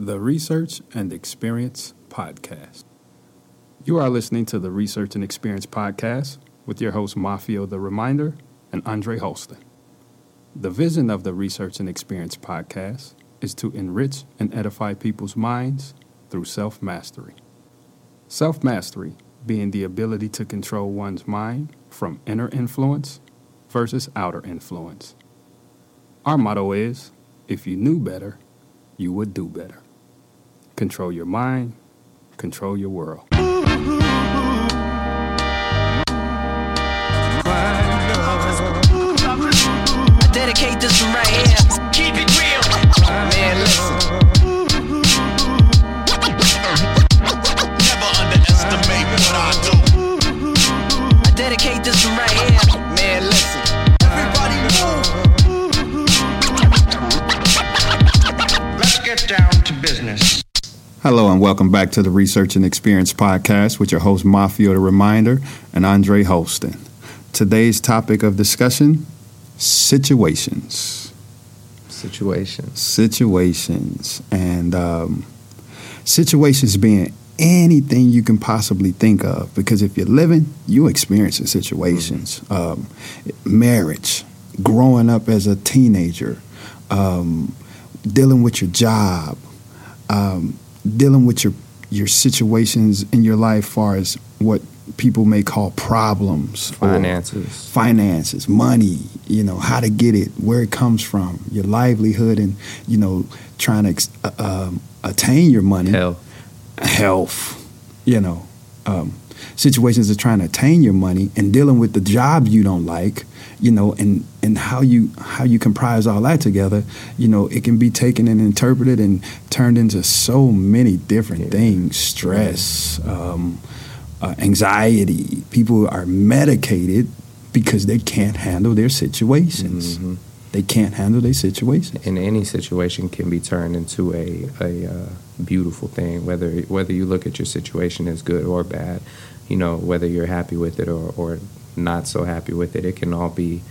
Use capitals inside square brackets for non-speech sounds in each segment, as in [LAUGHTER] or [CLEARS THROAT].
the Research and Experience Podcast. You are listening to the Research and Experience Podcast with your host, Maffeo the Reminder and Andre Holston. The vision of the Research and Experience Podcast is to enrich and edify people's minds through self mastery. Self mastery being the ability to control one's mind from inner influence versus outer influence. Our motto is if you knew better, you would do better. Control your mind, control your world. I dedicate this right here. Hello and welcome back to the Research and Experience Podcast with your host Maffeo the Reminder and Andre Holston. Today's topic of discussion situations. situations. Situations. And um, situations being anything you can possibly think of because if you're living, you experiencing situations. Um, marriage, growing up as a teenager, um, dealing with your job, um, dealing with your your situations in your life, far as what people may call problems, Finances. finances, money, you know, how to get it, where it comes from, your livelihood, and you know, trying to uh, um, attain your money, Health. health, you know, um, situations of trying to attain your money and dealing with the job you don't like, you know, and and how you how you comprise all that together, you know, it can be taken and interpreted and turned into so many different Yeah. things, stress, um, uh, anxiety. People are medicated because they can't handle their situations. Mhm. They can't handle their situations. And any situation can be turned into a a uh, beautiful thing, whether whether you look at your situation as good or bad. You know, whether you're happy with it or, or not so happy with it, it can all be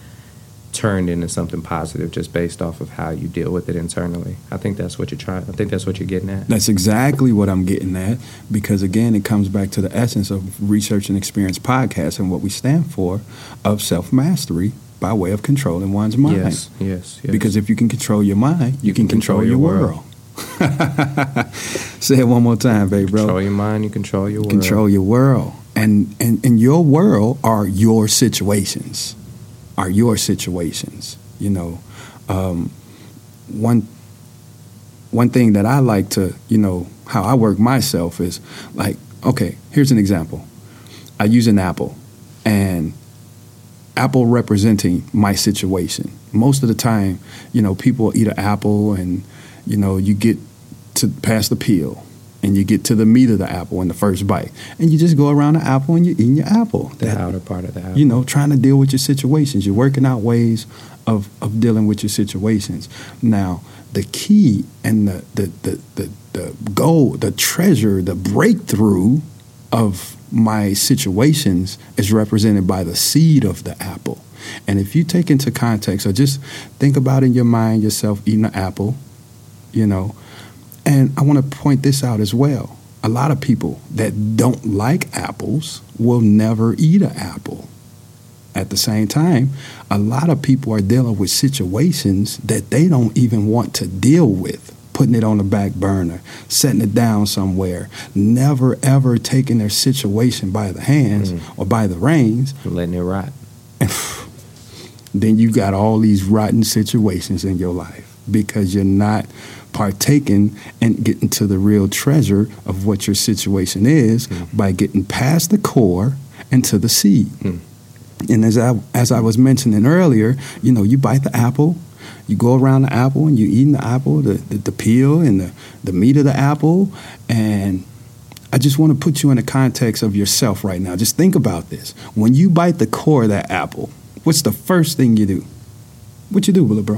turned into something positive just based off of how you deal with it internally. I think that's what you're trying. I think that's what you're getting at. That's exactly what I'm getting at because, again, it comes back to the essence of Research and Experience Podcast and what we stand for of self mastery by way of controlling one's mind. Yes, yes, yes. Because if you can control your mind, you, can, control, your world. [LAUGHS] Say it one more time, baby, bro. control your mind, you control your world. control your world and and and your world are your situations. Are your situations you know. Um, one one thing that i like to you know how i work myself is like okay here's an example. I use an apple and apple representing my situation. Most of the time you know people eat an apple and you know you get to pass the peel and you get to the meat of the apple in the first bite. And you just go around the apple and you're eating your apple. The That- outer part of the apple. you know trying to deal with your situations. You're working out ways of, of dealing with your situations. Now the key and the the, the, the, the goal the treasure the breakthrough of my situations is represented by the seed of the apple. And if you take into context or just think about in your mind yourself eating an apple you know and I want to point this out as well. A lot of people that don't like apples will never eat an apple. At the same time, a lot of people are dealing with situations that they don't even want to deal with, putting it on the back burner, setting it down somewhere, never ever taking their situation by the hands mm. or by the reins, letting it rot. [LAUGHS] then you got all these rotten situations in your life because you're not partaking and getting to the real treasure of what your situation is by getting past the core and to the seed. Mm. And as I as I was mentioning earlier, you know, you bite the apple, you go around the apple and you're eating the apple, the, the, the peel and the, the meat of the apple, and I just want to put you in the context of yourself right now. Just think about this. When you bite the core of that apple, what's the first thing you do? What you do, Willie, bro?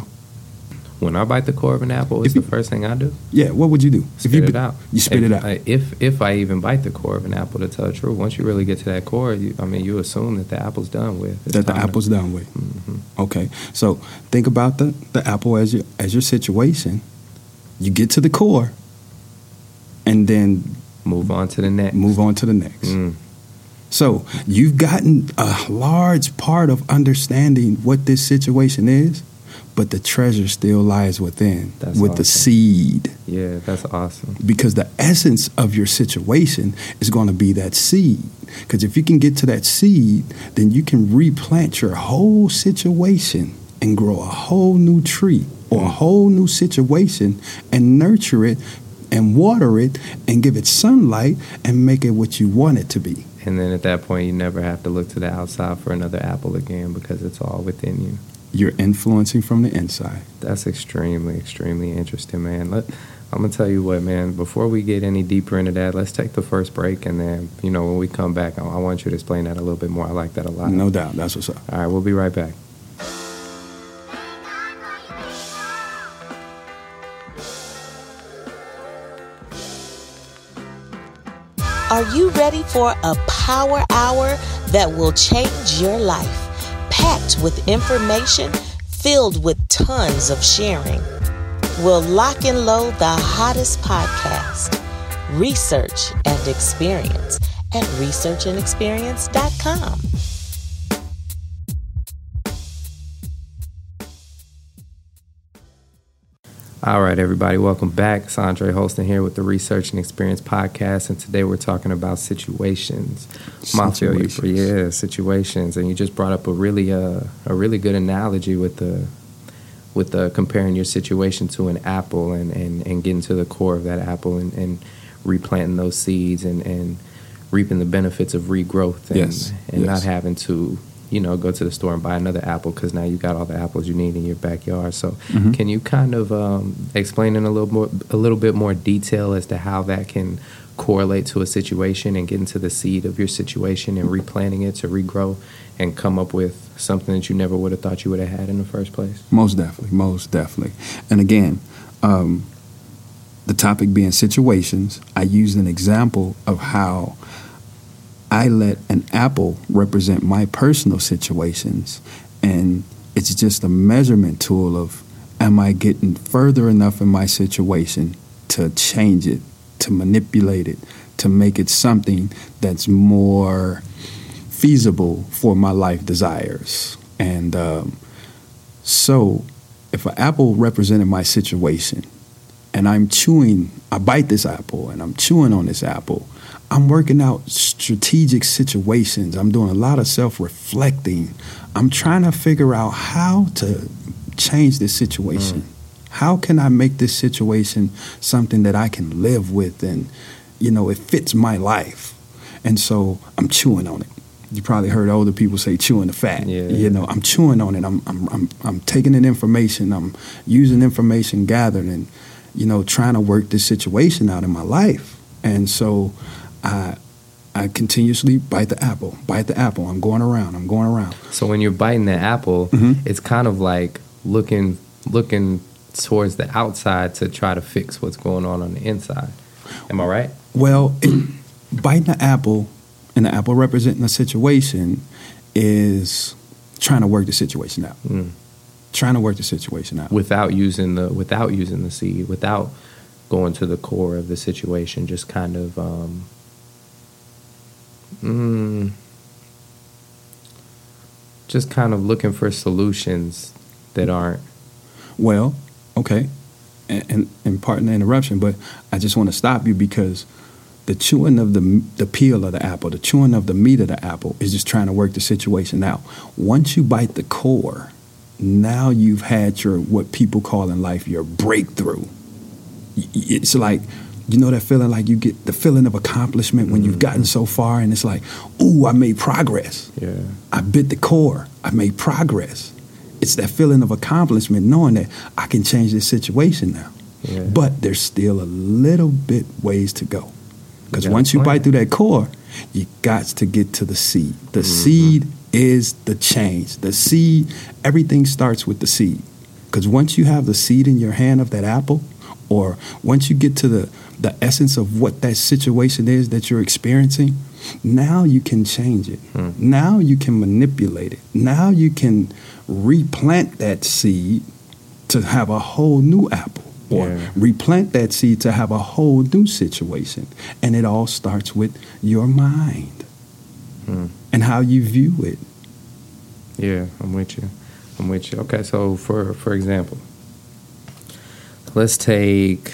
When I bite the core of an apple, it's you- the first thing I do. Yeah, what would you do? Spit you it out. You spit if, it out. I, if if I even bite the core of an apple, to tell the truth, once you really get to that core, you, I mean, you assume that the apple's done with. That the time to- apple's done with. Mhm. Okay, so think about the, the apple as your as your situation. You get to the core, and then Move on to the next. move on to the next. Mm. So you've gotten a large part of understanding what this situation is, but the treasure still lies within That's with the seed. Yeah, that's awesome. Because the essence of your situation is going to be that seed. Because if you can get to that seed, then you can replant your whole situation and grow a whole new tree or a whole new situation and nurture it and water it and give it sunlight and make it what you want it to be. And then at that point, you never have to look to the outside for another apple again because it's all within you. You're influencing from the inside. That's extremely, extremely interesting, man. Let, I'm gonna tell you what, man. Before we get any deeper into that, let's take the first break, and then you know when we come back, I, I want you to explain that a little bit more. I like that a lot. No doubt. That's what's up. All right, we'll be right back. Are you ready for a power hour that will change your life? Packed with information, filled with tons of sharing. We'll lock and load the hottest podcast, Research and Experience, at researchandexperience.com. All right, everybody, welcome back. It's Andre Holston here with the Research and Experience podcast, and today we're talking about situations. Situations. yeah, situations, and you just brought up a really uh, a really good analogy with the with the comparing your situation to an apple and, and, and getting to the core of that apple and, and replanting those seeds and, and reaping the benefits of regrowth and, Yes, and not having to you know go to the store and buy another apple because now you got all the apples you need in your backyard so Mhm. can you kind of um, explain in a little more a little bit more detail as to how that can correlate to a situation and get into the seed of your situation and replanting it to regrow and come up with something that you never would have thought you would have had in the first place Most definitely, most definitely. And again, um, the topic being situations, I used an example of how I let an apple represent my personal situations, and it's just a measurement tool of am I getting further enough in my situation to change it, to manipulate it, to make it something that's more feasible for my life desires. And um, so, if an apple represented my situation, and I'm chewing, I bite this apple and I'm chewing on this apple, I'm working out strategic situations. I'm doing a lot of self reflecting. I'm trying to figure out how to change this situation. Mm. How can I make this situation something that I can live with and, you know, it fits my life? And so I'm chewing on it. You probably heard older people say chewing the fat. Yeah. You know, I'm chewing on it. I'm, I'm, I'm, I'm taking in information. I'm using information gathered and, you know, trying to work this situation out in my life. And so I, I continuously bite the apple, bite the apple. I'm going around. I'm going around. so when you're biting the apple Mhm. it's kind of like looking looking towards the outside to try to fix what's going on on the inside am i right Well, it, biting the apple and the apple representing a situation is trying to work the situation out. Mm. Trying to work the situation out. without using the without using the seed without going to the core of the situation just kind of um mm, just kind of looking for solutions that aren't Well, okay, and, and, and pardon the interruption, but I just want to stop you because the chewing of the the peel of the apple, the chewing of the meat of the apple is just trying to work the situation out. Once you bite the core, now you've had your what people call in life your breakthrough. It's like you know that feeling like you get the feeling of accomplishment when you've gotten so far and it's like, ooh, I made progress. yeah I bit the core. I made progress. It's that feeling of accomplishment, knowing that I can change this situation now. yeah But there's still a little bit ways to go. Because once you bite through that core, you got to get to the seed. The Mm-hmm. seed is the change. The seed, everything starts with the seed. Because once you have the seed in your hand of that apple, or once you get to the, the essence of what that situation is that you're experiencing, now you can change it. Hmm. Now you can manipulate it. Now you can replant that seed to have a whole new apple. or Yeah. replant that seed to have a whole new situation. And it all starts with your mind Hmm. and how you view it. Yeah, I'm with you. I'm with you. Okay, so for for example, let's take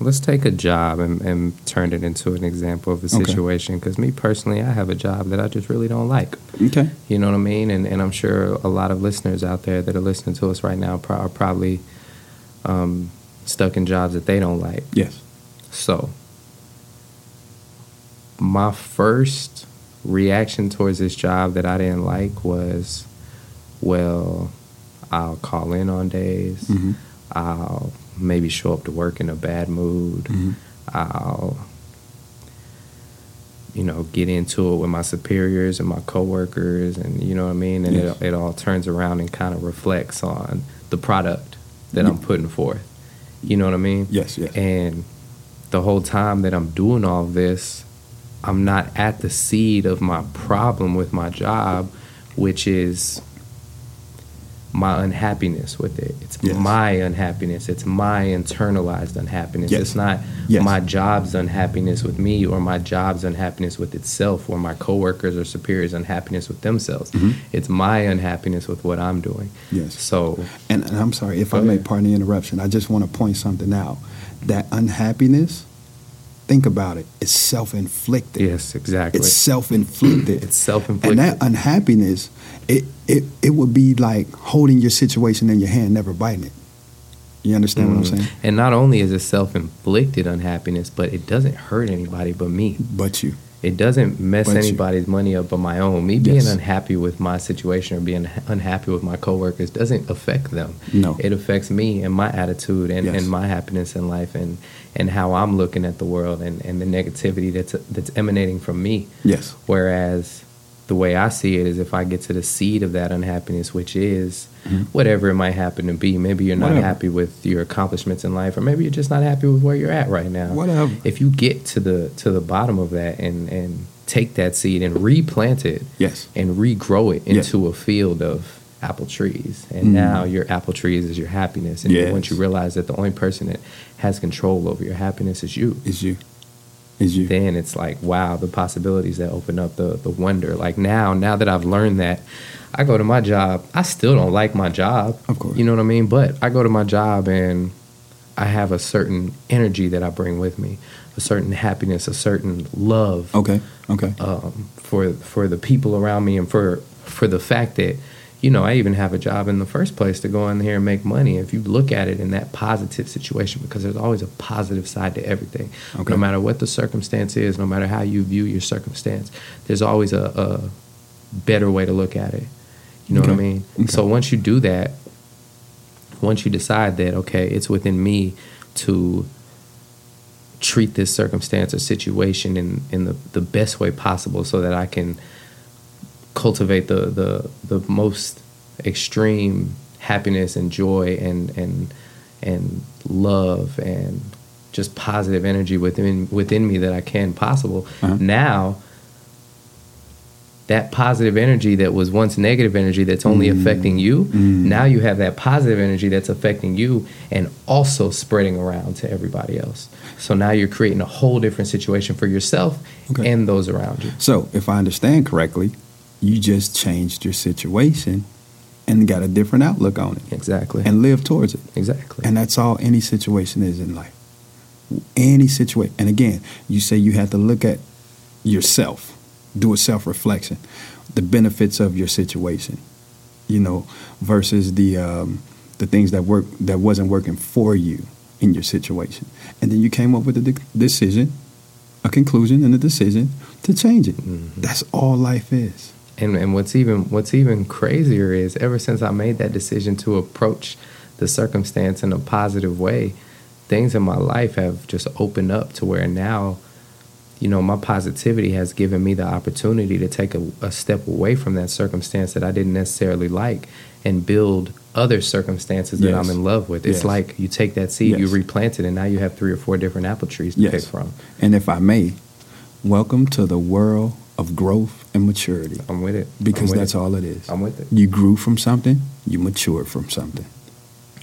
let's take a job and, and turn it into an example of a situation. Because me personally, I have a job that I just really don't like. Okay. You know what I mean? And and I'm sure a lot of listeners out there that are listening to us right now pro- are probably um, stuck in jobs that they don't like. Yes. So, my first reaction towards this job that I didn't like was, well, I'll call in on days. Mhm. I'll maybe show up to work in a bad mood. Mhm. I'll, you know, get into it with my superiors and my coworkers, and you know what I mean. And Yes. it it all turns around and kind of reflects on the product that I'm putting forth. You know what I mean? Yes. Yes. And the whole time that I'm doing all this, I'm not at the seed of my problem with my job, which is my unhappiness with it. It's Yes. my unhappiness. It's my internalized unhappiness. Yes. It's not Yes. my job's unhappiness with me or my job's unhappiness with itself or my coworkers or superiors' unhappiness with themselves. Mhm. It's my unhappiness with what I'm doing. Yes. So And, and I'm sorry if I may ahead. pardon the interruption. I just want to point something out. That unhappiness, think about it, it's self inflicted. yes, exactly. It's self inflicted. [CLEARS THROAT] It's self-inflicted. And that unhappiness, it, it it would be like holding your situation in your hand, never biting it. You understand what I'm Mm. saying? And not only is it self inflicted unhappiness, but it doesn't hurt anybody but me. But you. It doesn't mess But you- anybody's money up but my own. Me being Yes. unhappy with my situation or being unhappy with my coworkers doesn't affect them. No. It affects me and my attitude and, Yes. and my happiness in life and, and how I'm looking at the world and, and the negativity that's that's emanating from me. Yes. Whereas the way I see it is if I get to the seed of that unhappiness, which is Mhm. whatever it might happen to be. Maybe you're not Whatever. happy with your accomplishments in life, or maybe you're just not happy with where you're at right now. Whatever. If you get to the to the bottom of that and and take that seed and replant it Yes. and regrow it Yes. into a field of apple trees, and Mm. now your apple trees is your happiness. And Yes. once you realize that the only person that has control over your happiness is you, Is you. Is you. then it's like wow the possibilities that open up the the wonder like now now that i've learned that i go to my job i still don't like my job Of course. you know what i mean but i go to my job and i have a certain energy that i bring with me a certain happiness a certain love Okay. Okay. um, for for the people around me and for for the fact that you know I even have a job in the first place to go in here and make money. If you look at it in that positive situation, because there's always a positive side to everything. Okay. No matter what the circumstance is, no matter how you view your circumstance, there's always a, a better way to look at it. You know what I mean? Okay. So once you do that, once you decide that okay, it's within me to treat this circumstance or situation in, in the, the best way possible so that I can cultivate the, the, the most extreme happiness and joy and, and, and love and just positive energy within, within me that I can possible. Uh-huh. Now, that positive energy that was once negative energy that's only affecting you, Mm. now you have that positive energy that's affecting you and also spreading around to everybody else. So now you're creating a whole different situation for yourself Okay. and those around you. So, if I understand correctly, you just changed your situation and got a different outlook on it Exactly. and live towards it. exactly. And that's all any situation is in life. Any situation. And again, you say you have to look at yourself, do a self reflection, the benefits of your situation, you know, versus the um, the things that work that wasn't working for you in your situation. And then you came up with a de- decision, a conclusion, and a decision to change it. Mm-hmm. That's all life is. And and what's even what's even crazier is ever since I made that decision to approach the circumstance in a positive way, things in my life have just opened up to where now, you know, my positivity has given me the opportunity to take a, a step away from that circumstance that I didn't necessarily like and build other circumstances that I'm in love with. It's Yes. like you take that seed, you replant it, and now you have three or four different apple trees to Yes. pick from. And if I may, welcome to the world of growth and maturity. I'm with it. Because with that's it. all it is. I'm with it. You grew from something, you matured from something.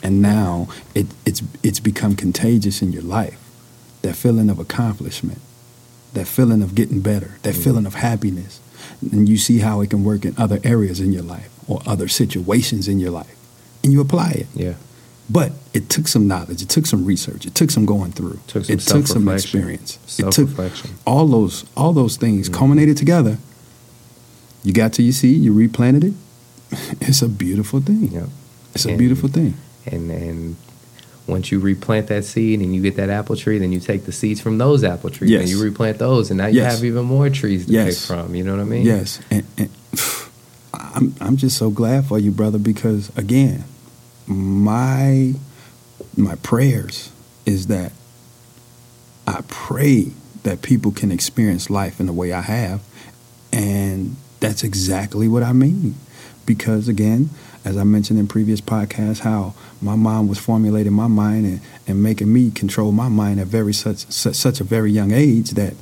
and now it, it's it's become contagious in your life. That feeling of accomplishment, that feeling of getting better, that Mm. feeling of happiness, and you see how it can work in other areas in your life or other situations in your life, and you apply it. Yeah. But it took some knowledge, it took some research, it took some going through, Took some it took some experience, it took all those all those things Mhm. culminated together. You got to your seed, you replanted it. [LAUGHS] It's a beautiful thing. Yep. It's a beautiful thing. and and once you replant that seed and you get that apple tree, then you take the seeds from those apple trees and you replant those, and now you Yes. have even more trees to pick from. You know what I mean? Yes, and, and [SIGHS] I'm I'm just so glad for you, brother, because again, my my prayers is that I pray that people can experience life in the way I have, and that's exactly what I mean. Because again, as I mentioned in previous podcasts, how my mom was formulating my mind and, and making me control my mind at very such, such such a very young age that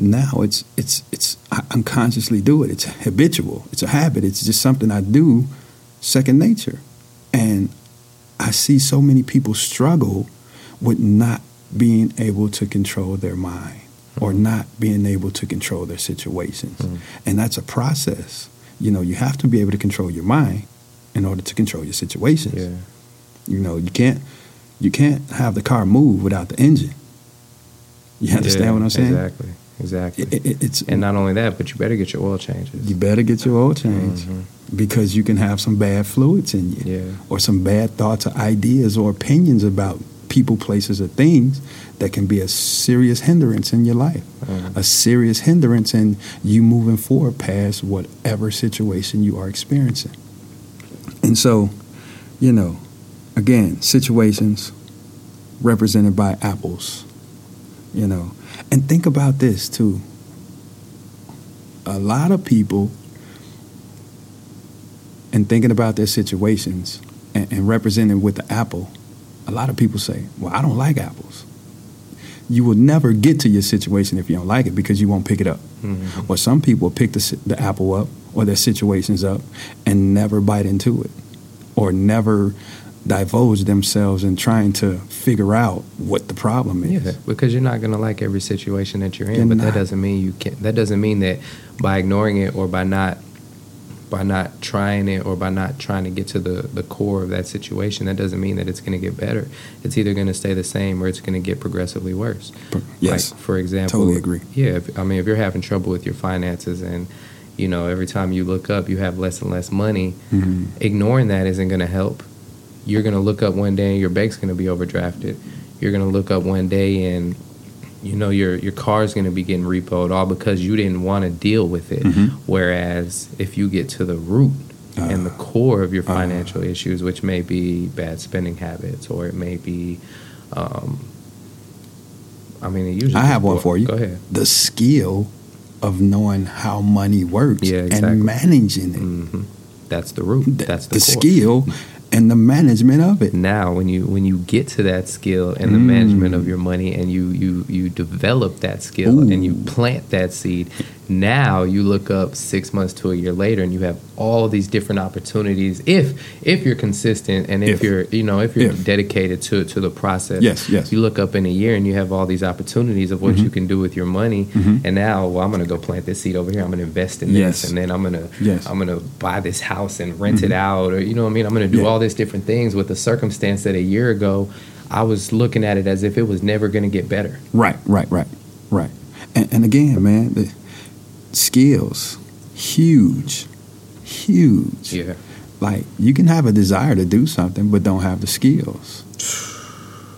now it's it's it's I unconsciously do it. It's habitual. It's a habit. It's just something I do, second nature, and I see so many people struggle with not being able to control their mind or not being able to control their situations, Mhm. and that's a process. You know, you have to be able to control your mind in order to control your situations. Yeah. You know, you can't you can't have the car move without the engine. You understand Yeah, what I'm saying? Exactly. Exactly. It- it- it's and not only that, but you better get your oil changes. you better get your oil change Mhm. because you can have some bad fluids in you Yeah. or some bad thoughts or ideas or opinions about people, places, or things that can be a serious hindrance in your life, Mhm. a serious hindrance in you moving forward past whatever situation you are experiencing. And so, you know, again, situations represented by apples, you know. And think about this too. A lot of people, in thinking about their situations and, and representing with the apple, a lot of people say, Well, I don't like apples. You will never get to your situation if you don't like it because you won't pick it up. Mhm. Or some people pick the, the apple up or their situations up and never bite into it or never divulge themselves in trying to figure out what the problem is. Yeah, because you're not gonna like every situation that you're in, You're but not. that doesn't mean you can't. That doesn't mean that by ignoring it or by not by not trying it or by not trying to get to the the core of that situation, that doesn't mean that it's gonna get better. It's either gonna stay the same or it's gonna get progressively worse. Yes. Like, for example, Totally agree. Yeah, if, I mean, if you're having trouble with your finances and you know every time you look up you have less and less money, Mhm. ignoring that isn't going to help. You're going to look up one day and your bank's going to be overdrafted. You're going to look up one day and you know your your car is going to be getting repoed all because you didn't want to deal with it. Mhm. Whereas if you get to the root and the Ah. core of your Ah. financial issues, which may be bad spending habits or it may be, um, I mean, it usually I have one for you. Go ahead. The skill of knowing how money works Yeah, exactly. and managing it. hmm That's the root. Th- That's the, the skill and the management of it. now when you when you get to that skill and the Mm. management of your money and you you you develop that skill and you plant that seed now you look up six months to a year later and you have all these different opportunities if if you're consistent and if, If. you're you know if you're If. dedicated to to the process Yes, yes. you look up in a year and you have all these opportunities of what you can do with your money Mhm. and now well i'm going to go plant this seed over here i'm going to invest in Yes. this and then i'm going to Yes. i'm going to buy this house and rent it out or you know what i mean i'm going to do Yeah. all these different things with the circumstance that a year ago i was looking at it as if it was never going to get better Right, right, right, right. And, and again, man, the skills, huge, huge. yeah. Like you can have a desire to do something, but don't have the skills.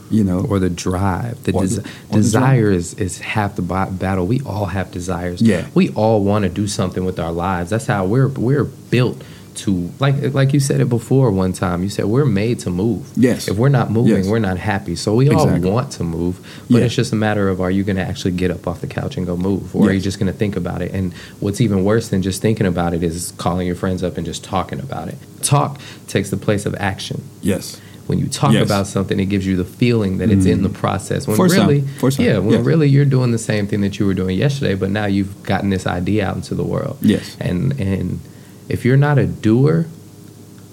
You know, or the drive. The, des- the- or the desire is, is half the ba- battle. We all have desires. Yeah. we all want to do something with our lives. That's how we're we're built to like like you said it before one time you said we're made to move Yes. if we're not moving Yes. we're not happy so we Exactly. all want to move but it's just a matter of are you going to actually get up off the couch and go move or are you just going to think about it and what's even worse than just thinking about it is calling your friends up and just talking about it talk takes the place of action yes, when you talk Yes. about something, it gives you the feeling that it's in the mm. process. When For really, some. yeah, when Yes. really you're doing the same thing that you were doing yesterday, but now you've gotten this idea out into the world. Yes. And and if you're not a doer,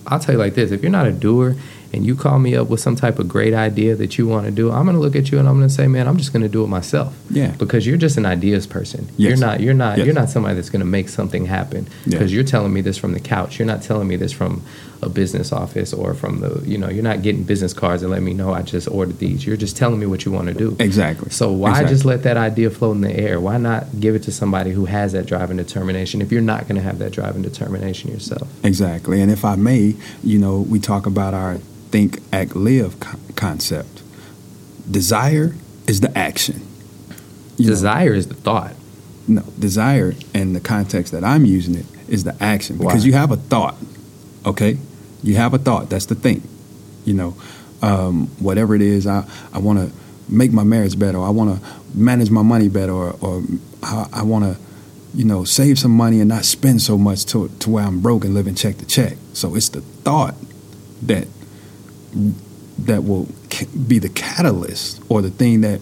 I'll tell you like this: if you're not a doer and you call me up with some type of great idea that you want to do, I'm going to look at you and I'm going to say, man, I'm just going to do it myself. Yeah. Because you're just an ideas person. Yes. You're not. You're not. Yes. You're not somebody that's going to make something happen. Yeah. Because you're telling me this from the couch. You're not telling me this from a business office or from the. You know, you're not getting business cards and let me know I just ordered these. You're just telling me what you want to do. Exactly. So why Exactly. just let that idea float in the air? Why not give it to somebody who has that drive and determination if you're not going to have that drive and determination yourself? Exactly. And if I may, you know, we talk about our think, act, live co- concept. Desire is the action. You know, Desire is the thought. no, desire in the context that I'm using it is the action because Why? you have a thought. Okay, you have a thought. That's the thing. You know, um, whatever it is, I I want to make my marriage better. Or I want to manage my money better, or, or I, I want to, you know, save some money and not spend so much to to where I'm broke and living check to check. So it's the thought that that will be the catalyst or the thing that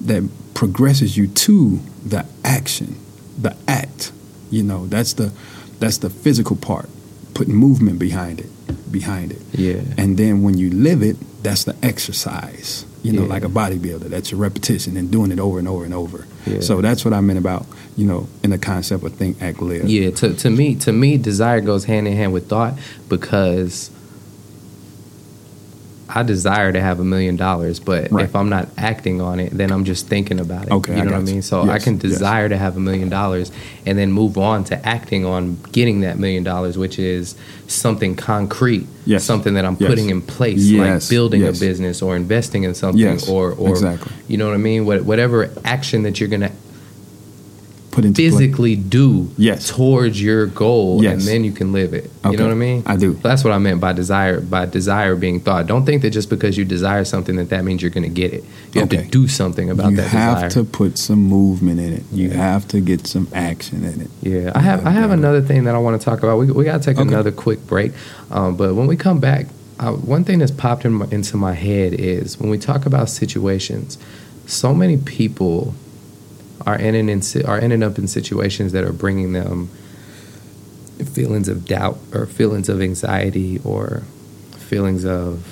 that progresses you to the action, the act. You know, that's the that's the physical part, putting movement behind it, behind it. Yeah. And then when you live it, that's the exercise. You know, Yeah. like a bodybuilder, that's your repetition and doing it over and over and over. Yeah. So that's what I meant about, you know, in the concept of think, act, live. Yeah, to, to me, to me, desire goes hand in hand with thought because I desire to have a million dollars, but Right. if I'm not acting on it, then I'm just thinking about it. Okay, you I know what I got you. mean. So I Yes, can yes. desire to have a million dollars and then move on to acting on getting that million dollars, which is something concrete, Yes. something that I'm Yes. putting in place, Yes, like building yes. a business or investing in something, Yes, or or exactly. you know what I mean. What, whatever action that you're gonna Put into play. physically do Yes. towards your goal Yes. and then you can live it. You know what I mean? I do. That's what I meant by desire by desire being thought. Don't think that just because you desire something that that means you're going to get it. You have to do something about you that you have desire. to put some movement in it. You Yeah. have to get some action in it. Yeah, I have I have another thing that I want to talk about. We we got to take Okay. another quick break, um, but when we come back, uh, one thing that's popped in my, into my head is when we talk about situations. So many people are ending in are ending up in situations that are bringing them feelings of doubt or feelings of anxiety or feelings of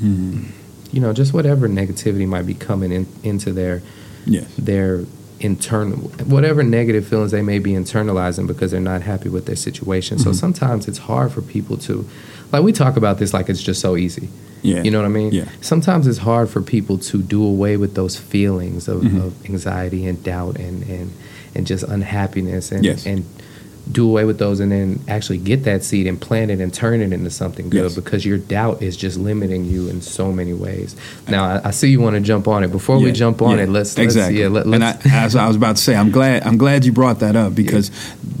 you know just whatever negativity might be coming in, into their Yes. their internal whatever negative feelings they may be internalizing because they're not happy with their situation. So Mhm. sometimes it's hard for people to like we talk about this like it's just so easy. Yeah. You know what I mean? Yeah. Sometimes it's hard for people to do away with those feelings of, Mhm. of anxiety and doubt and, and and just unhappiness and Yes. and do away with those and then actually get that seed and plant it and turn it into something good Yes. because your doubt is just limiting you in so many ways. Now I, I see you want to jump on it. Before we jump on yeah, it, let's exactly. let's yeah, let, and let's I, as I was about to say, I'm glad I'm glad you brought that up [LAUGHS] because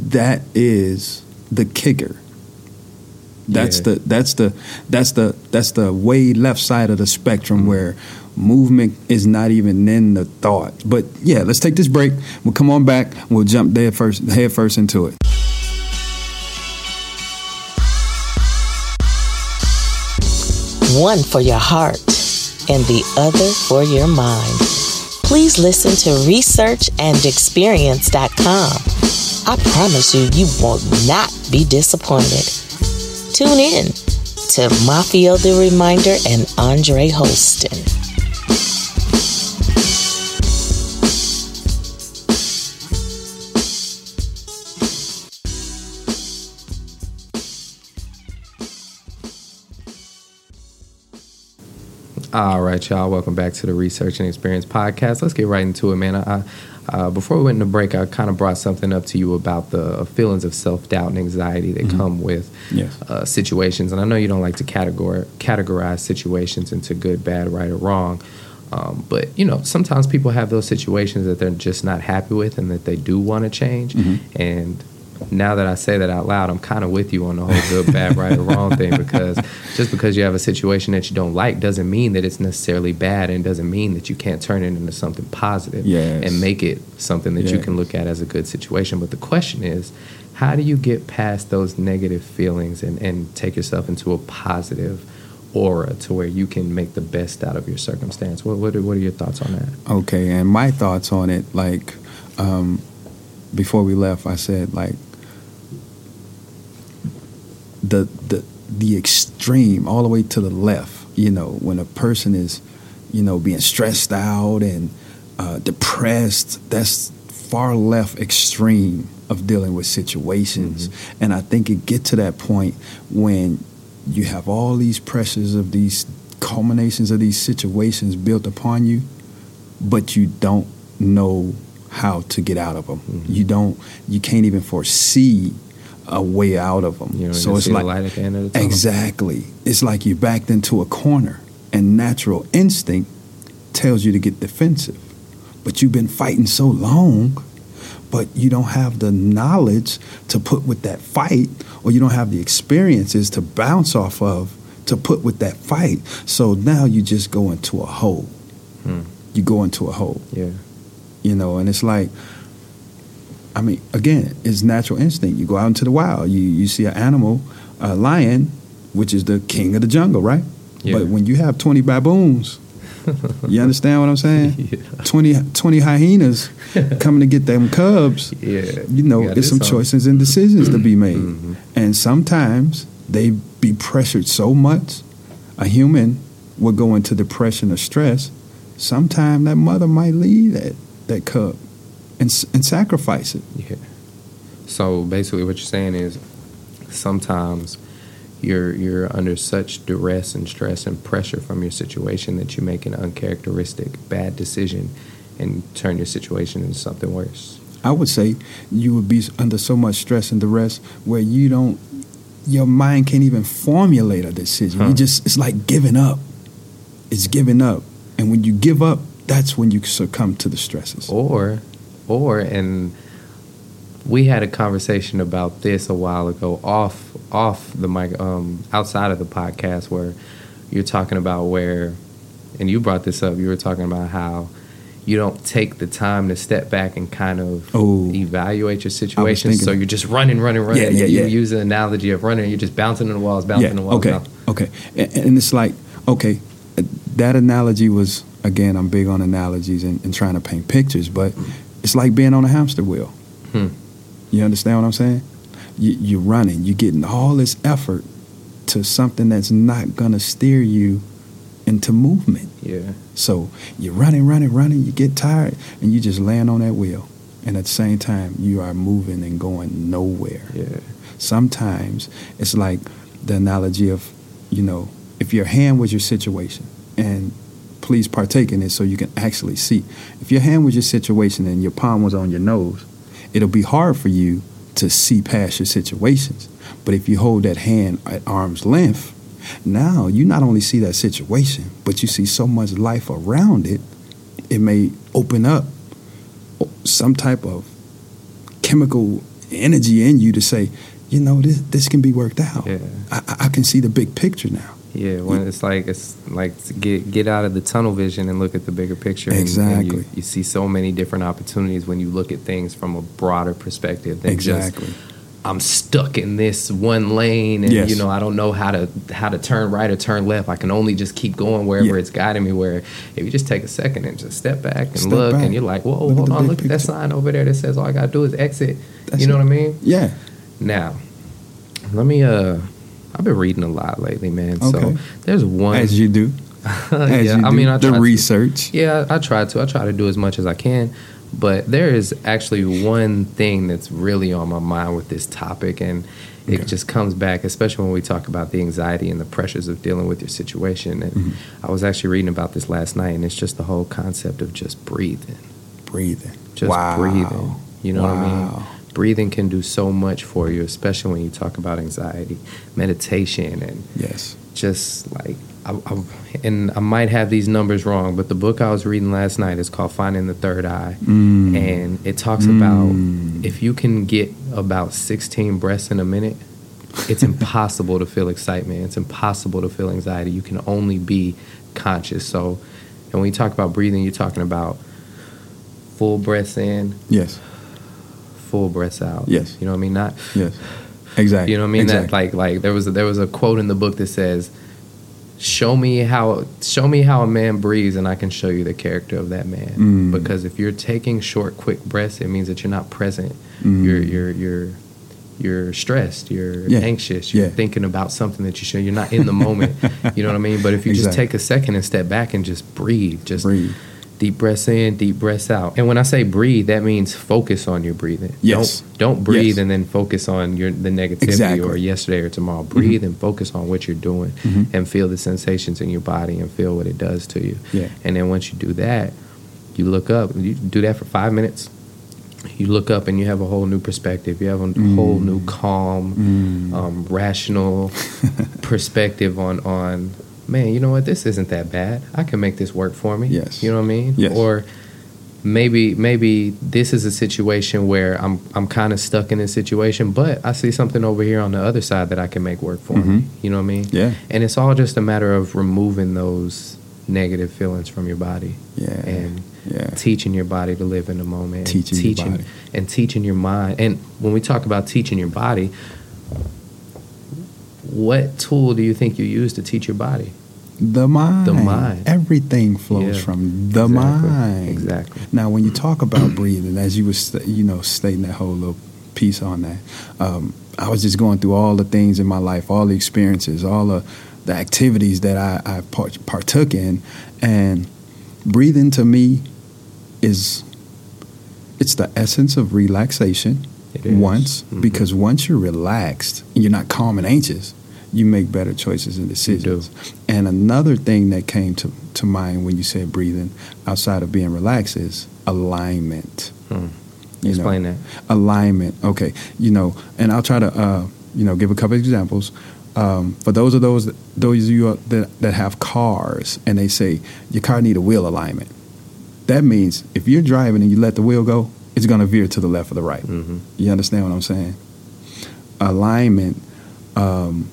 that is the kicker. That's Yeah. the that's the that's the that's the way left side of the spectrum Mm-hmm. where movement is not even in the thought. But yeah, let's take this break. We'll come on back. We'll jump head first head first into it. one for your heart and the other for your mind. Please listen to researchandexperience.com. I promise you, you will not be disappointed. Tune in to Maffeo the Reminder and Andre Holston. All right, y'all. Welcome back to the Research and Experience podcast. Let's get right into it, man. I, uh, before we went into break, I kind of brought something up to you about the feelings of self doubt and anxiety that come with Yes. uh, situations. And I know you don't like to categor- categorize situations into good, bad, right, or wrong. Um, but you know, sometimes people have those situations that they're just not happy with, and that they do want to change. And now that I say that out loud, I'm kind of with you on the whole good, [LAUGHS] bad, right, or wrong thing because just because you have a situation that you don't like doesn't mean that it's necessarily bad, and doesn't mean that you can't turn it into something positive Yes. and make it something that you can look at as a good situation. But the question is, how do you get past those negative feelings and, and take yourself into a positive aura to where you can make the best out of your circumstance? What, what, are, what are your thoughts on that? Okay, and my thoughts on it, like um, before we left, I said like the the the extreme, all the way to the left you know, when a person is, you know, being stressed out and uh, depressed, that's far left extreme of dealing with situations. And I think it get to that point when you have all these pressures of these culminations of these situations built upon you, but you don't know how to get out of them. You don't. You can't even foresee a way out of them. You know, so it's like light at the end of the exactly. It's like you backed into a corner, and natural instinct tells you to get defensive. But you've been fighting so long, but you don't have the knowledge to put with that fight, or you don't have the experiences to bounce off of to put with that fight. So now you just go into a hole. Hmm. You go into a hole Yeah. you know and it's like i mean again it's natural instinct you go out into the wild you you see an animal a lion which is the king of the jungle right Yeah. but when you have 20 baboons [LAUGHS] you understand what i'm saying Yeah. 20, 20 hyenas [LAUGHS] coming to get them cubs Yeah. you know gotta it's some something. choices and decisions to be [CLEARS THROAT] made Mhm. and sometimes they be pressured so much a human would go into depression or stress sometime that mother might leave that that cub and and sacrifice it Yeah. So basically, what you're saying is, sometimes you're you're under such duress and stress and pressure from your situation that you make an uncharacteristic bad decision and turn your situation into something worse. I would say you would be under so much stress and duress where you don't, your mind can't even formulate a decision. Huh. You just, it's like giving up. It's giving up. And when you give up, that's when you succumb to the stresses. Or, or, and we had a conversation about this a while ago off off the mic, um, outside of the podcast, where you're talking about where, and you brought this up. You were talking about how you don't take the time to step back and kind of Oh. evaluate your situation. So you're just running, running, running. Yeah, yeah, you yeah. use the analogy of running. You're just bouncing in the walls, bouncing in the walls. okay, bouncing- okay. And, and it's like, okay, that analogy was, again, I'm big on analogies and, and trying to paint pictures, but it's like being on a hamster wheel. Hmm. You understand what I'm saying? You, you're running, you're getting all this effort to something that's not going to steer you into movement. Yeah. So you're running, running, running, you get tired, and you just land on that wheel. And at the same time, you are moving and going nowhere Yeah. sometimes it's like the analogy of, you know, if your hand was your situation, and please partake in it so you can actually see. If your hand was your situation and your palm was on your nose, it'll be hard for you to see past your situations. But if you hold that hand at arm's length, now you not only see that situation, but you see so much life around it, it may open up some type of chemical energy in you to say, you know, this this can be worked out. Yeah. I, I- I can see the big picture now. Yeah, when it's like it's like get get out of the tunnel vision and look at the bigger picture. and- and Exactly. you, you see so many different opportunities when you look at things from a broader perspective than Exactly. just I'm stuck in this one lane and Yes. you know I don't know how to how to turn right or turn left. I can only just keep going wherever Yeah. it's guiding me. Where if you just take a second and just step back and Step look, back. and you're like, whoa, Look hold on, look at that sign over there that says all I gotta do is exit. That's you know it. what I mean? Yeah. Now, let me. uh I've been reading a lot lately, man. So there's one. As you do. [LAUGHS] As yeah, you I do. mean, I the try to. research. Yeah, I try to. I try to do as much as I can. But there is actually one thing that's really on my mind with this topic, and it Okay. just comes back, especially when we talk about the anxiety and the pressures of dealing with your situation. And Mhm. I was actually reading about this last night, and it's just the whole concept of just breathing, Breathing. just wow. breathing. You know what I mean? Breathing can do so much for you, especially when you talk about anxiety, meditation, and Yes. just like I, I, and I might have these numbers wrong, but the book I was reading last night is called Finding the Third Eye, Mm. and it talks Mm. about if you can get about 16 breaths in a minute, it's [LAUGHS] impossible to feel excitement. It's impossible to feel anxiety. You can only be conscious. So, and when you talk about breathing, you're talking about full breaths in, Yes. Full breaths out. Yes. you know what I mean. Not Yes. Exactly. you know what I mean? Exactly. That like like there was a, there was a quote in the book that says, "Show me how show me how a man breathes, and I can show you the character of that man." Mm. Because if you're taking short, quick breaths, it means that you're not present. Mm. You're you're you're you're stressed, you're Yeah. anxious, you're Yeah. thinking about something that you should. You're not in the moment. [LAUGHS] you know what I mean? But if you just take a second and step back and just breathe, just Breathe. Deep breaths in, deep breaths out. And when I say breathe, that means focus on your breathing. Yes. Don't don't breathe Yes. and then focus on your the negativity Exactly. Mm-hmm. or yesterday or tomorrow. Breathe and focus on what you're doing and feel the sensations in your body and feel what it does to you. Yeah. And then once you do that, you look up. You do that for five minutes. You look up and you have a whole new perspective. You have a Mm. whole new calm, um, rational [LAUGHS] perspective on on man. You know what? This isn't that bad. I can make this work for me. Yes. You know what I mean? Yes. Or maybe maybe this is a situation where I'm I'm kind of stuck in this situation, but I see something over here on the other side that I can make work for me. Mhm. You know what I mean? Yeah. And it's all just a matter of removing those negative feelings from your body Yeah. and yeah. teaching your body to live in the moment and Teaching your teaching and teaching your mind and when we talk about teaching your body what tool do you think you use to teach your body The mind. The mind. Everything flows Yeah. from the Exactly. mind. Exactly. Now, when you talk about [CLEARS THROAT] breathing, as you was, you know, stating that whole little piece on that, um, I was just going through all the things in my life, all the experiences, all the, the activities that I, I part, partook in, and breathing to me is it's the essence of relaxation. Once, Mhm. because once you're relaxed, and you're not calm and anxious, you make better choices and decisions. And another thing that came to, to mind when you said breathing, outside of being relaxed, is alignment. Hmm. You know, explain that alignment. Okay, you know, and I'll try to, uh, you know, give a couple of examples. Um, for those of those those of you that that have cars, and they say your car need a wheel alignment. That means if you're driving and you let the wheel go, it's going to veer to the left or the right. hmm You understand what I'm saying? Alignment. Um,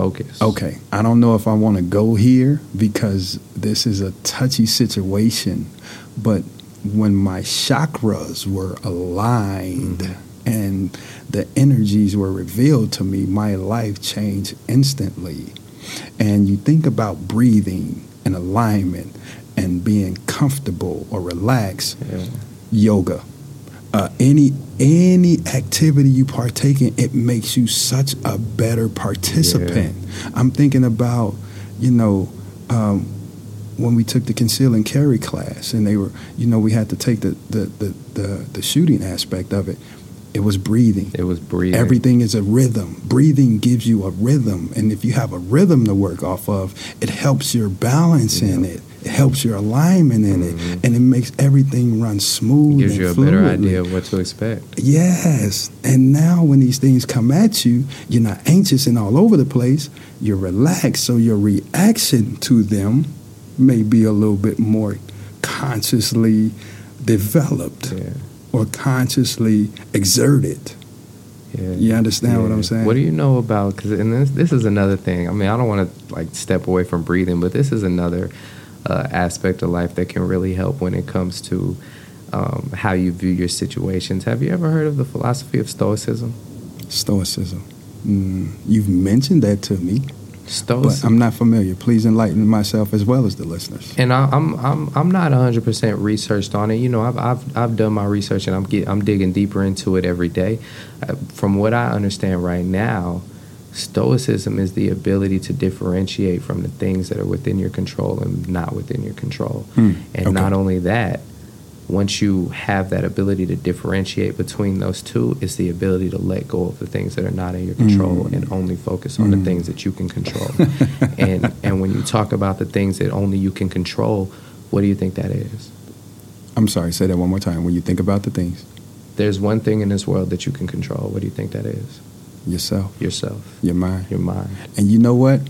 focus okay, I don't know if I want to go here because this is a touchy situation, but when my chakras were aligned mm-hmm. and the energies were revealed to me, my life changed instantly. And you think about breathing and alignment and being comfortable or relaxed, yeah. yoga. Uh, any any activity you partake in, it makes you such a better participant. I'm thinking about, you know, um, when we took the conceal and carry class, and they were, you know, we had to take the the the, the, the shooting aspect of it. It was breathing. it was breathing Everything is a rhythm. Breathing gives you a rhythm, and if you have a rhythm to work off of, it helps your balance in it. It helps your alignment in it, mm-hmm. and it makes everything run smooth. gives and you a better idea of what to expect Yes, and now when these things come at you, you're not anxious and all over the place. You're relaxed, so your reaction to them may be a little bit more consciously developed yeah or consciously exerted. yeah You understand what I'm saying? What do you know about? Because and this, this is another thing. I mean, I don't want to like step away from breathing, but this is another uh, aspect of life that can really help when it comes to um, how you view your situations. Have you ever heard of the philosophy of Stoicism? Stoicism. Mm, you've mentioned that to me, but Stoicism. I'm not familiar. Please enlighten myself as well as the listeners. and I, I'm I'm I'm not 100 percent researched on it. You know, I've I've I've done my research and I'm get, I'm digging deeper into it every day. Uh, from what I understand right now, Stoicism is the ability to differentiate from the things that are within your control and not within your control. Hmm, And okay. not only that, once you have that ability to differentiate between those two, it's the ability to let go of the things that are not in your control Mm. and only focus on the things that you can control. [LAUGHS] and and when you talk about the things that only you can control, what do you think that is? I'm sorry, say that one more time. When you think about the things, There's one thing in this world that you can control. What do you think that is? Yourself, Yourself, your mind. your mind. And you know what?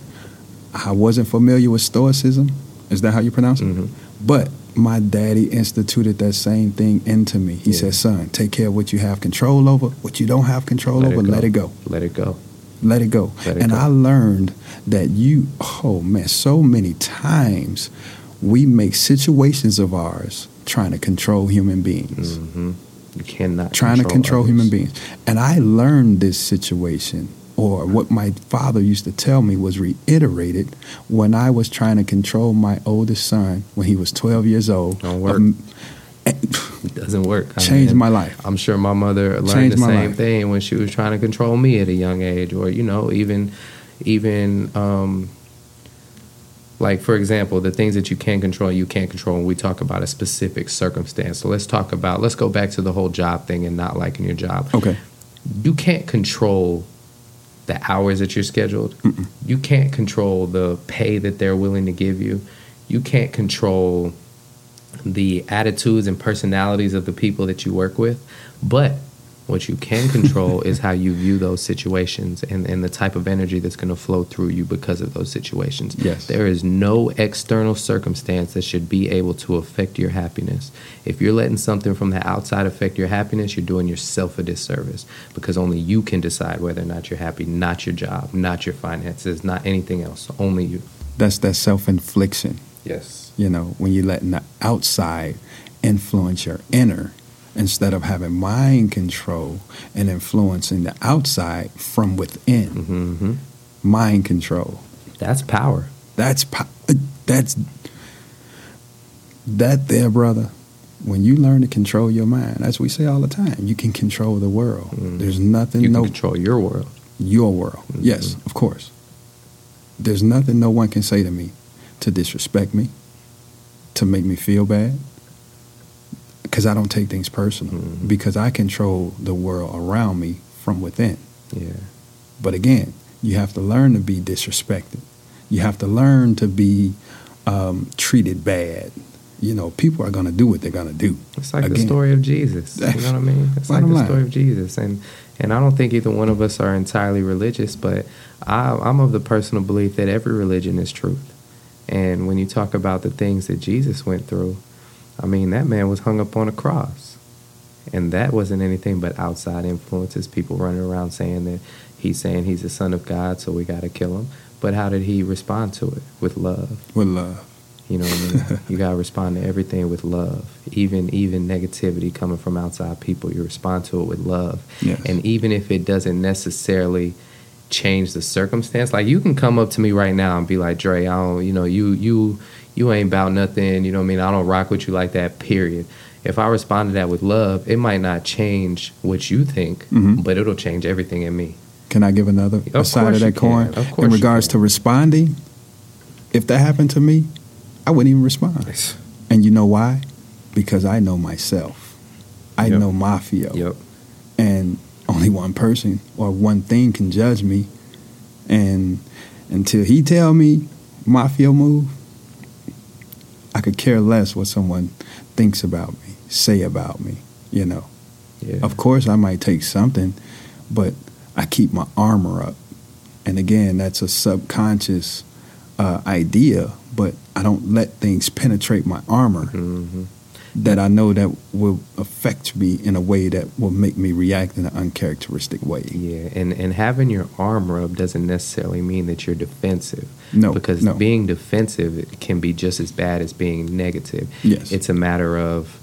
I wasn't familiar with Stoicism. Is that how you pronounce it? hmm But my daddy instituted that same thing into me. He Yeah. said, son, take care of what you have control over. What you don't have control over, let it go. Let it go. Let it go. Let it and go. I learned that you, oh man, so many times we make situations of ours trying to control human beings. hmm You cannot trying to control others. human beings. And I learned this situation, or what my father used to tell me was reiterated when I was trying to control my oldest son when he was 12 years old. Don't work. Um, [LAUGHS] It doesn't work. I Changed mean, my life. I'm sure my mother learned Changed the same life. thing when she was trying to control me at a young age, or you know, even even um, like for example, the things that you can control, you can't control. When we talk about a specific circumstance, so let's talk about let's go back to the whole job thing and not liking your job. Okay. You can't control the hours that you're scheduled. You can't control the pay that they're willing to give you. You can't control the attitudes and personalities of the people that you work with. But what you can control is how you view those situations and, and the type of energy that's going to flow through you because of those situations. Yes. There is no external circumstance that should be able to affect your happiness. If you're letting something from the outside affect your happiness, you're doing yourself a disservice because only you can decide whether or not you're happy, not your job, not your finances, not anything else, only you. That's that self infliction. Yes. You know, when you're letting the outside influence your inner instead of having mind control and influencing the outside from within. hmm Mind control. That's power. That's po- that's that there, brother. When you learn to control your mind, as we say all the time, you can control the world. Mhm. There's nothing You no control your world. your world. Yes, of course. There's nothing no one can say to me to disrespect me, to make me feel bad, because I don't take things personal, Mhm. because I control the world around me from within. Yeah. But again, you have to learn to be disrespected. You have to learn to be um, treated bad. You know, people are going to do what they're going to do. It's like the Again. story of Jesus. You know what I mean? It's like the line. story of Jesus, and and I don't think either one of us are entirely religious, but I, I'm of the personal belief that every religion is truth. And when you talk about the things that Jesus went through, I mean that man was hung up on a cross, and that wasn't anything but outside influences. People running around saying that he's saying he's the son of God, so we got to kill him. But how did he respond to it? With love. With love. You know what I mean? [LAUGHS] you gotta respond to everything with love. Even even negativity coming from outside people, you respond to it with love. Yes. And even if it doesn't necessarily change the circumstance, like you can come up to me right now and be like, Dre, I don't you know, you you you ain't about nothing, you know what I mean? I don't rock with you like that, period. If I respond to that with love, it might not change what you think, Mhm. but it'll change everything in me. Can I give another Of side of that coin? Of course In regards to responding, if that happened to me, I wouldn't even respond. And you know why? Because I know myself. I Yep. know Maffeo. Yep. And only one person or one thing can judge me. And until he tell me Maffeo move, I could care less what someone thinks about me, say about me, you know. Yeah. Of course, I might take something, but I keep my armor up. And again, that's a subconscious uh, idea, but I don't let things penetrate my armor hmm that I know that will affect me in a way that will make me react in an uncharacteristic way. Yeah, and and having your arm up doesn't necessarily mean that you're defensive. No, because no. being defensive can be just as bad as being negative. Yes. it's a matter of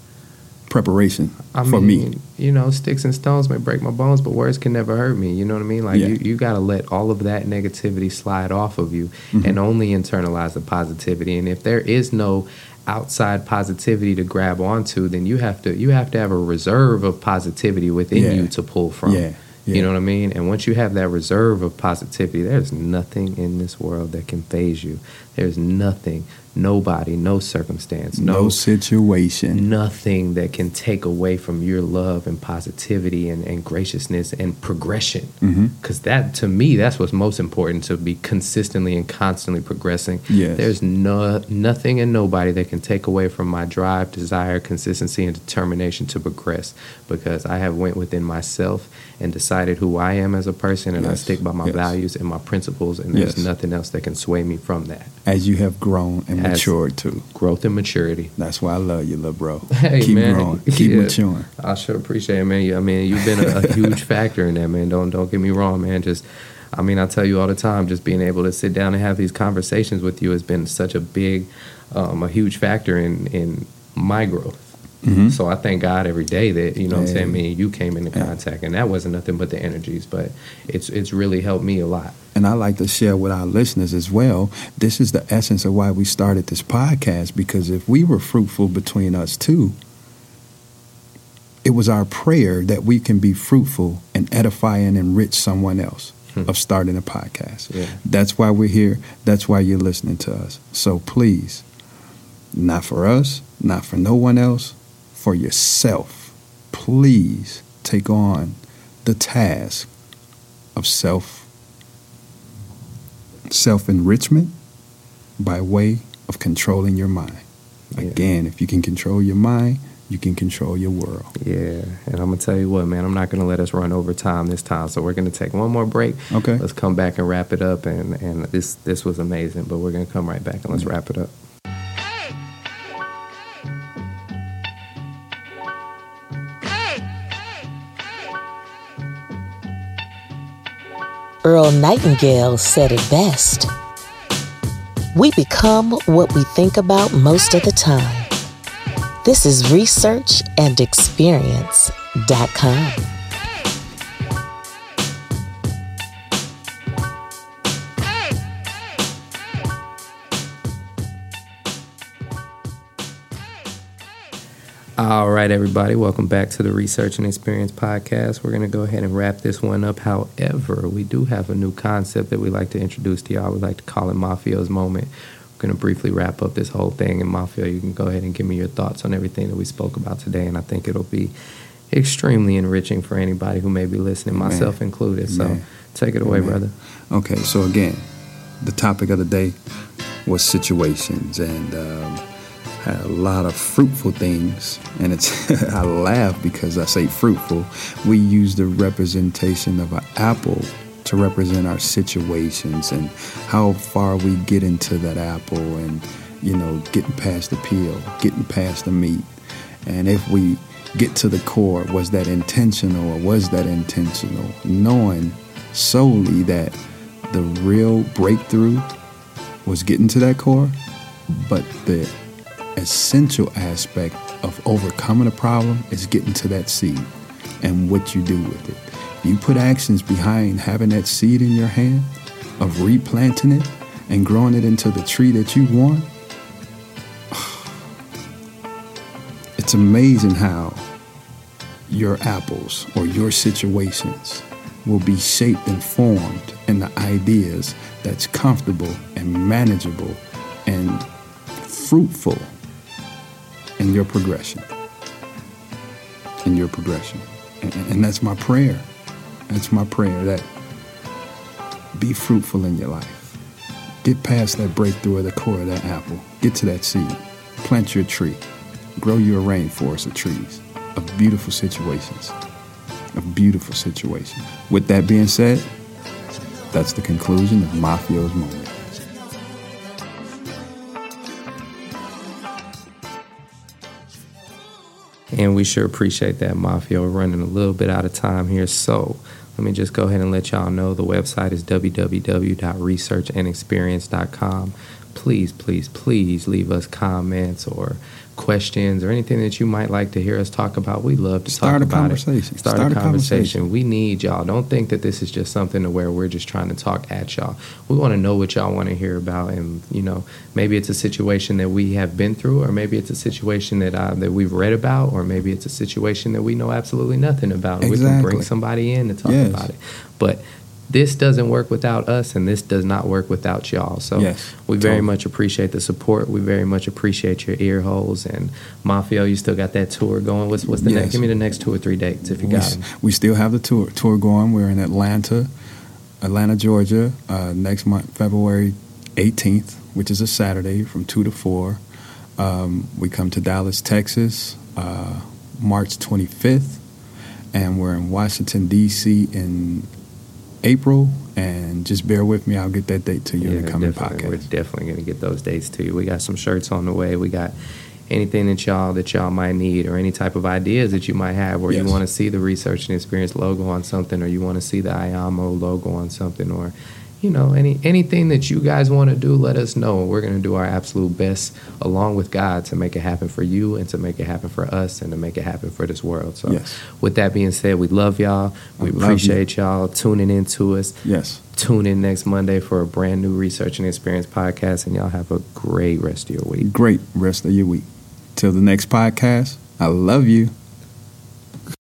Preparation I for mean, me. you know, sticks and stones may break my bones, but words can never hurt me. You know what I mean? Like Yeah. you, you got to let all of that negativity slide off of you, Mm-hmm. and only internalize the positivity. And if there is no outside positivity to grab onto, then you have to you have to have a reserve of positivity within Yeah. you to pull from. Yeah, yeah. You know what I mean? And once you have that reserve of positivity, there's nothing in this world that can phase you. There's nothing, nobody, no circumstance, No, no situation. nothing that can take away from your love and positivity and, and graciousness and progression. Mm-hmm. Because that, to me, that's what's most important to be consistently and constantly progressing. Yes. There's no, nothing and nobody that can take away from my drive, desire, consistency, and determination to progress. Because I have went within myself and decided who I am as a person, and I stick by my Yes. values and my principles, and there's Yes. nothing else that can sway me from that. As you have grown and As- matured too. Growth and maturity. That's why I love you, little bro. [LAUGHS] Hey, keep man. growing. Keep Yeah. maturing. I sure appreciate it, man. I mean, you've been a, a [LAUGHS] huge factor in that, man. Don't don't get me wrong, man. Just, I mean, I tell you all the time, just being able to sit down and have these conversations with you has been such a big, um, a huge factor in in my growth. Mhm. So I thank God every day that you know what I'm saying me and you came into contact, and that wasn't nothing but the energies, but it's it's really helped me a lot. And I like to share with our listeners as well. This is the essence of why we started this podcast because if we were fruitful between us two, it was our prayer that we can be fruitful and edify and enrich someone else of starting a podcast. Yeah. That's why we're here. That's why you're listening to us. So please, not for us, not for no one else, for yourself, please take on the task of self self enrichment by way of controlling your mind. Yeah. Again, if you can control your mind, you can control your world. Yeah, and I'm gonna tell you what, man. I'm not gonna let us run over time this time, so we're gonna take one more break. Okay. Let's come back and wrap it up. And and this this was amazing, but we're gonna come right back and let's wrap it up. Earl Nightingale said it best. We become what we think about most of the time. This is research All right, everybody, welcome back to the Research and Experience podcast. We're going to go ahead and wrap this one up. However, we do have a new concept that we like to introduce to y'all. We like to call it Maffeo's Moment. We're going to briefly wrap up this whole thing. And Maffeo, you can go ahead and give me your thoughts on everything that we spoke about today. And I think it'll be extremely enriching for anybody who may be listening, Man. myself included. So Man. take it away, Man. brother. Okay, so again, the topic of the day was situations, and um, a lot of fruitful things. And it's [LAUGHS] I laugh because I say fruitful. We use the representation of an apple to represent our situations and how far we get into that apple, and you know, getting past the peel, getting past the meat, and if we get to the core, was that intentional or was that intentional? Knowing solely that the real breakthrough was getting to that core, but the essential aspect of overcoming a problem is getting to that seed and what you do with it. You put actions behind having that seed in your hand, of replanting it and growing it into the tree that you want. [SIGHS] It's amazing how your apples or your situations will be shaped and formed in the ideas that's comfortable and manageable and fruitful in your progression. In your progression. And, and that's my prayer. That's my prayer that be fruitful in your life. Get past that breakthrough of the core of that apple. Get to that seed. Plant your tree. Grow your rainforest of trees, of beautiful situations. Of beautiful situations. With that being said, that's the conclusion of Maffeo's moment. And we sure appreciate that, Maffeo. We're running a little bit out of time here. So let me just go ahead and let y'all know the website is www.researchandexperience.com. Please, please, please leave us comments or questions or anything that you might like to hear us talk about. We love to Start talk a about conversation. it. Start, Start a a conversation. conversation. We need y'all. Don't think that this is just something to where we're just trying to talk at y'all. We want to know what y'all want to hear about, and you know, maybe it's a situation that we have been through, or maybe it's a situation that uh, that we've read about, or maybe it's a situation that we know absolutely nothing about. And We can bring somebody in to talk Yes. about it. But this doesn't work without us, and this does not work without y'all. So Yes, we very totally. much appreciate the support. We very much appreciate your ear holes. And Maffeo, you still got that tour going. What's what's the Yes. next? Give me the next two or three dates if you got them. we still have the tour tour going. We're in Atlanta, Atlanta, Georgia, uh, next month, February 18th, which is a Saturday from 2 to 4. Um, we come to Dallas, Texas, uh, March 25th, and we're in Washington, D.C. in April. And just bear with me, I'll get that date to you in the coming definitely. We're definitely going to get those dates to you. We got some shirts on the way. We got anything that y'all that y'all might need or any type of ideas that you might have where you want to see the research and experience logo on something or you want to see the IAMO logo on something or you know any anything that you guys want to do let us know we're going to do our absolute best along with God to make it happen for you and to make it happen for us and to make it happen for this world so Yes. with that being said we love y'all we love you. appreciate y'all tuning in to us Yes. Tune in next Monday for a brand new research and experience podcast, and y'all have a great rest of your week. Great rest of your week. Till the next podcast, I love you.